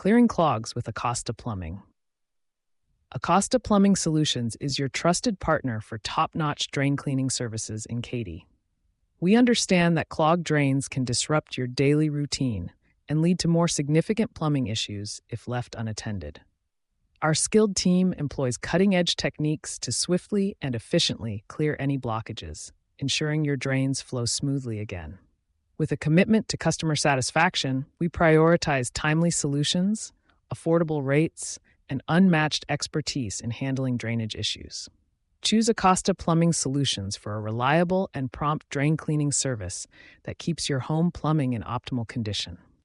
clearing clogs with Acosta Plumbing. Acosta Plumbing Solutions is your trusted partner for top notch drain cleaning services in Katy. We understand that clogged drains can disrupt your daily routine and lead to more significant plumbing issues if left unattended. Our skilled team employs cutting edge techniques to swiftly and efficiently clear any blockages, ensuring your drains flow smoothly again. With a commitment to customer satisfaction, we prioritize timely solutions, affordable rates, and unmatched expertise in handling drainage issues. Choose Acosta Plumbing Solutions for a reliable and prompt drain cleaning service that keeps your home plumbing in optimal condition.